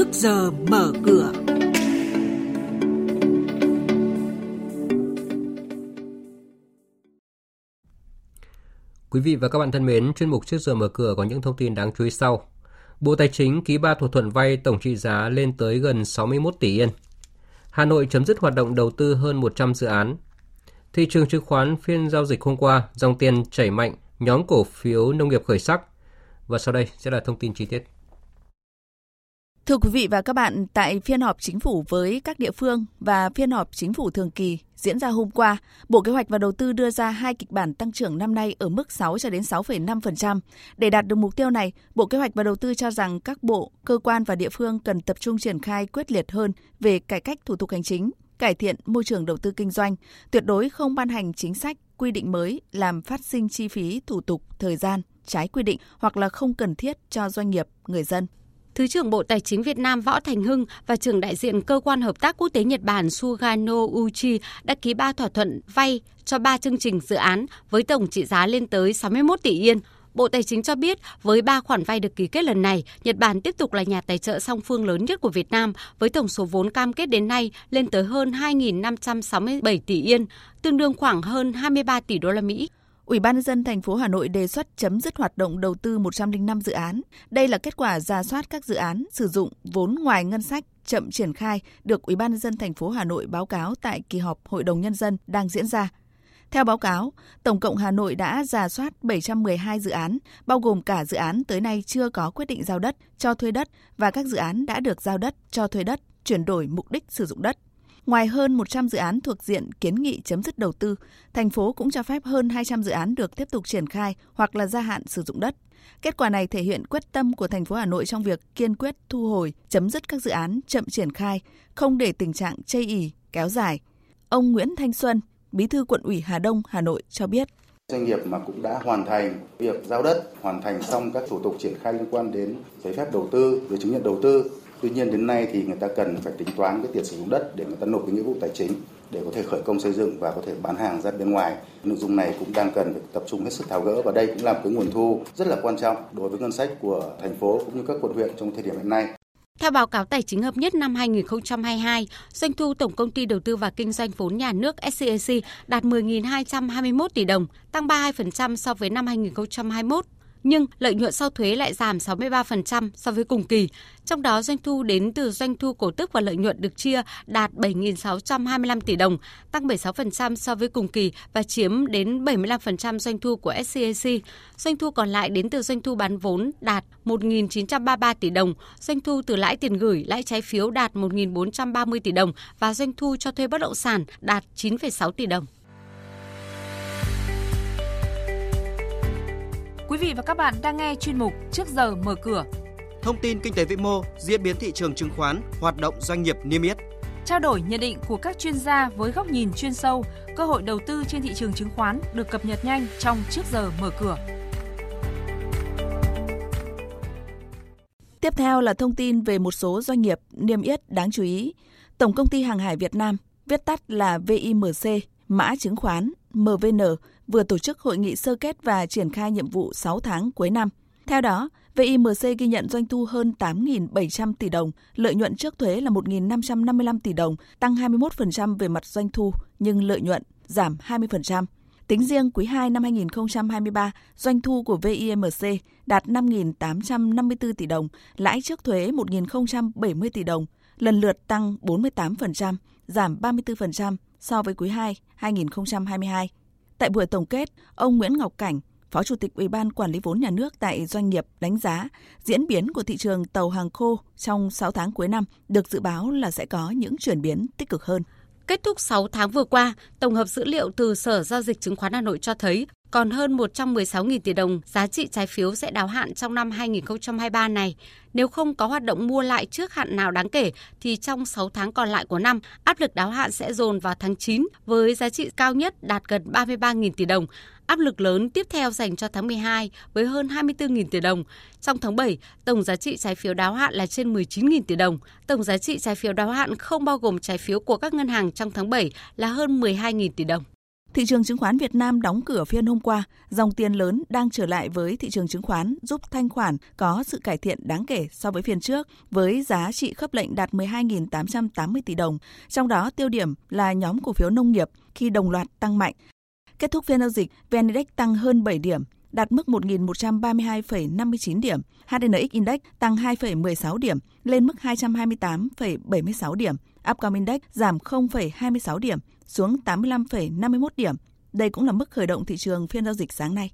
trước giờ mở cửa. Quý vị và các bạn thân mến, chuyên mục trước giờ mở cửa có những thông tin đáng chú ý sau. Bộ Tài chính ký 3 thỏa thuận vay tổng trị giá lên tới gần 61 tỷ yên. Hà Nội chấm dứt hoạt động đầu tư hơn 100 dự án. Thị trường chứng khoán phiên giao dịch hôm qua, dòng tiền chảy mạnh, nhóm cổ phiếu nông nghiệp khởi sắc. Và sau đây sẽ là thông tin chi tiết. Thưa quý vị và các bạn, tại phiên họp chính phủ với các địa phương và phiên họp chính phủ thường kỳ diễn ra hôm qua, Bộ Kế hoạch và Đầu tư đưa ra hai kịch bản tăng trưởng năm nay ở mức 6 cho đến 6,5%. Để đạt được mục tiêu này, Bộ Kế hoạch và Đầu tư cho rằng các bộ, cơ quan và địa phương cần tập trung triển khai quyết liệt hơn về cải cách thủ tục hành chính, cải thiện môi trường đầu tư kinh doanh, tuyệt đối không ban hành chính sách, quy định mới làm phát sinh chi phí thủ tục, thời gian trái quy định hoặc là không cần thiết cho doanh nghiệp, người dân. Thứ trưởng Bộ Tài chính Việt Nam Võ Thành Hưng và trưởng đại diện cơ quan hợp tác quốc tế Nhật Bản Sugano Uchi đã ký ba thỏa thuận vay cho ba chương trình dự án với tổng trị giá lên tới 61 tỷ yên. Bộ Tài chính cho biết với ba khoản vay được ký kết lần này, Nhật Bản tiếp tục là nhà tài trợ song phương lớn nhất của Việt Nam với tổng số vốn cam kết đến nay lên tới hơn 2.567 tỷ yên, tương đương khoảng hơn 23 tỷ đô la Mỹ. Ủy ban nhân dân thành phố Hà Nội đề xuất chấm dứt hoạt động đầu tư 105 dự án. Đây là kết quả ra soát các dự án sử dụng vốn ngoài ngân sách chậm triển khai được Ủy ban nhân dân thành phố Hà Nội báo cáo tại kỳ họp Hội đồng nhân dân đang diễn ra. Theo báo cáo, tổng cộng Hà Nội đã giả soát 712 dự án, bao gồm cả dự án tới nay chưa có quyết định giao đất, cho thuê đất và các dự án đã được giao đất, cho thuê đất, chuyển đổi mục đích sử dụng đất. Ngoài hơn 100 dự án thuộc diện kiến nghị chấm dứt đầu tư, thành phố cũng cho phép hơn 200 dự án được tiếp tục triển khai hoặc là gia hạn sử dụng đất. Kết quả này thể hiện quyết tâm của thành phố Hà Nội trong việc kiên quyết thu hồi, chấm dứt các dự án chậm triển khai, không để tình trạng chây ỉ, kéo dài. Ông Nguyễn Thanh Xuân, Bí thư quận ủy Hà Đông, Hà Nội cho biết. Doanh nghiệp mà cũng đã hoàn thành việc giao đất, hoàn thành xong các thủ tục triển khai liên quan đến giấy phép đầu tư, giấy chứng nhận đầu tư Tuy nhiên đến nay thì người ta cần phải tính toán cái tiền sử dụng đất để người ta nộp cái nghĩa vụ tài chính để có thể khởi công xây dựng và có thể bán hàng ra bên ngoài. Nội dung này cũng đang cần phải tập trung hết sức tháo gỡ và đây cũng là một cái nguồn thu rất là quan trọng đối với ngân sách của thành phố cũng như các quận huyện trong thời điểm hiện nay. Theo báo cáo tài chính hợp nhất năm 2022, doanh thu tổng công ty đầu tư và kinh doanh vốn nhà nước SCAC đạt 10.221 tỷ đồng, tăng 32% so với năm 2021 nhưng lợi nhuận sau thuế lại giảm 63% so với cùng kỳ. Trong đó doanh thu đến từ doanh thu cổ tức và lợi nhuận được chia đạt 7.625 tỷ đồng, tăng 76% so với cùng kỳ và chiếm đến 75% doanh thu của SCAC. Doanh thu còn lại đến từ doanh thu bán vốn đạt 1.933 tỷ đồng, doanh thu từ lãi tiền gửi, lãi trái phiếu đạt 1.430 tỷ đồng và doanh thu cho thuê bất động sản đạt 9,6 tỷ đồng. Quý vị và các bạn đang nghe chuyên mục Trước giờ mở cửa. Thông tin kinh tế vĩ mô, diễn biến thị trường chứng khoán, hoạt động doanh nghiệp niêm yết. Trao đổi nhận định của các chuyên gia với góc nhìn chuyên sâu, cơ hội đầu tư trên thị trường chứng khoán được cập nhật nhanh trong Trước giờ mở cửa. Tiếp theo là thông tin về một số doanh nghiệp niêm yết đáng chú ý. Tổng công ty Hàng hải Việt Nam, viết tắt là VIMC, mã chứng khoán MVN vừa tổ chức hội nghị sơ kết và triển khai nhiệm vụ 6 tháng cuối năm. Theo đó, VIMC ghi nhận doanh thu hơn 8.700 tỷ đồng, lợi nhuận trước thuế là 1.555 tỷ đồng, tăng 21% về mặt doanh thu, nhưng lợi nhuận giảm 20%. Tính riêng quý 2 năm 2023, doanh thu của VIMC đạt 5.854 tỷ đồng, lãi trước thuế 1.070 tỷ đồng, lần lượt tăng 48%, giảm 34% so với quý 2 2022. Tại buổi tổng kết, ông Nguyễn Ngọc Cảnh, Phó Chủ tịch Ủy ban Quản lý vốn nhà nước tại doanh nghiệp đánh giá diễn biến của thị trường tàu hàng khô trong 6 tháng cuối năm được dự báo là sẽ có những chuyển biến tích cực hơn. Kết thúc 6 tháng vừa qua, tổng hợp dữ liệu từ Sở Giao dịch Chứng khoán Hà Nội cho thấy còn hơn 116.000 tỷ đồng giá trị trái phiếu sẽ đáo hạn trong năm 2023 này. Nếu không có hoạt động mua lại trước hạn nào đáng kể thì trong 6 tháng còn lại của năm, áp lực đáo hạn sẽ dồn vào tháng 9 với giá trị cao nhất đạt gần 33.000 tỷ đồng. Áp lực lớn tiếp theo dành cho tháng 12 với hơn 24.000 tỷ đồng. Trong tháng 7, tổng giá trị trái phiếu đáo hạn là trên 19.000 tỷ đồng. Tổng giá trị trái phiếu đáo hạn không bao gồm trái phiếu của các ngân hàng trong tháng 7 là hơn 12.000 tỷ đồng. Thị trường chứng khoán Việt Nam đóng cửa phiên hôm qua, dòng tiền lớn đang trở lại với thị trường chứng khoán giúp thanh khoản có sự cải thiện đáng kể so với phiên trước, với giá trị khớp lệnh đạt 12.880 tỷ đồng, trong đó tiêu điểm là nhóm cổ phiếu nông nghiệp khi đồng loạt tăng mạnh. Kết thúc phiên giao dịch, VN Index tăng hơn 7 điểm, đạt mức 1.132,59 điểm. HNX Index tăng 2,16 điểm, lên mức 228,76 điểm. Upcom Index giảm 0,26 điểm, xuống 85,51 điểm. Đây cũng là mức khởi động thị trường phiên giao dịch sáng nay.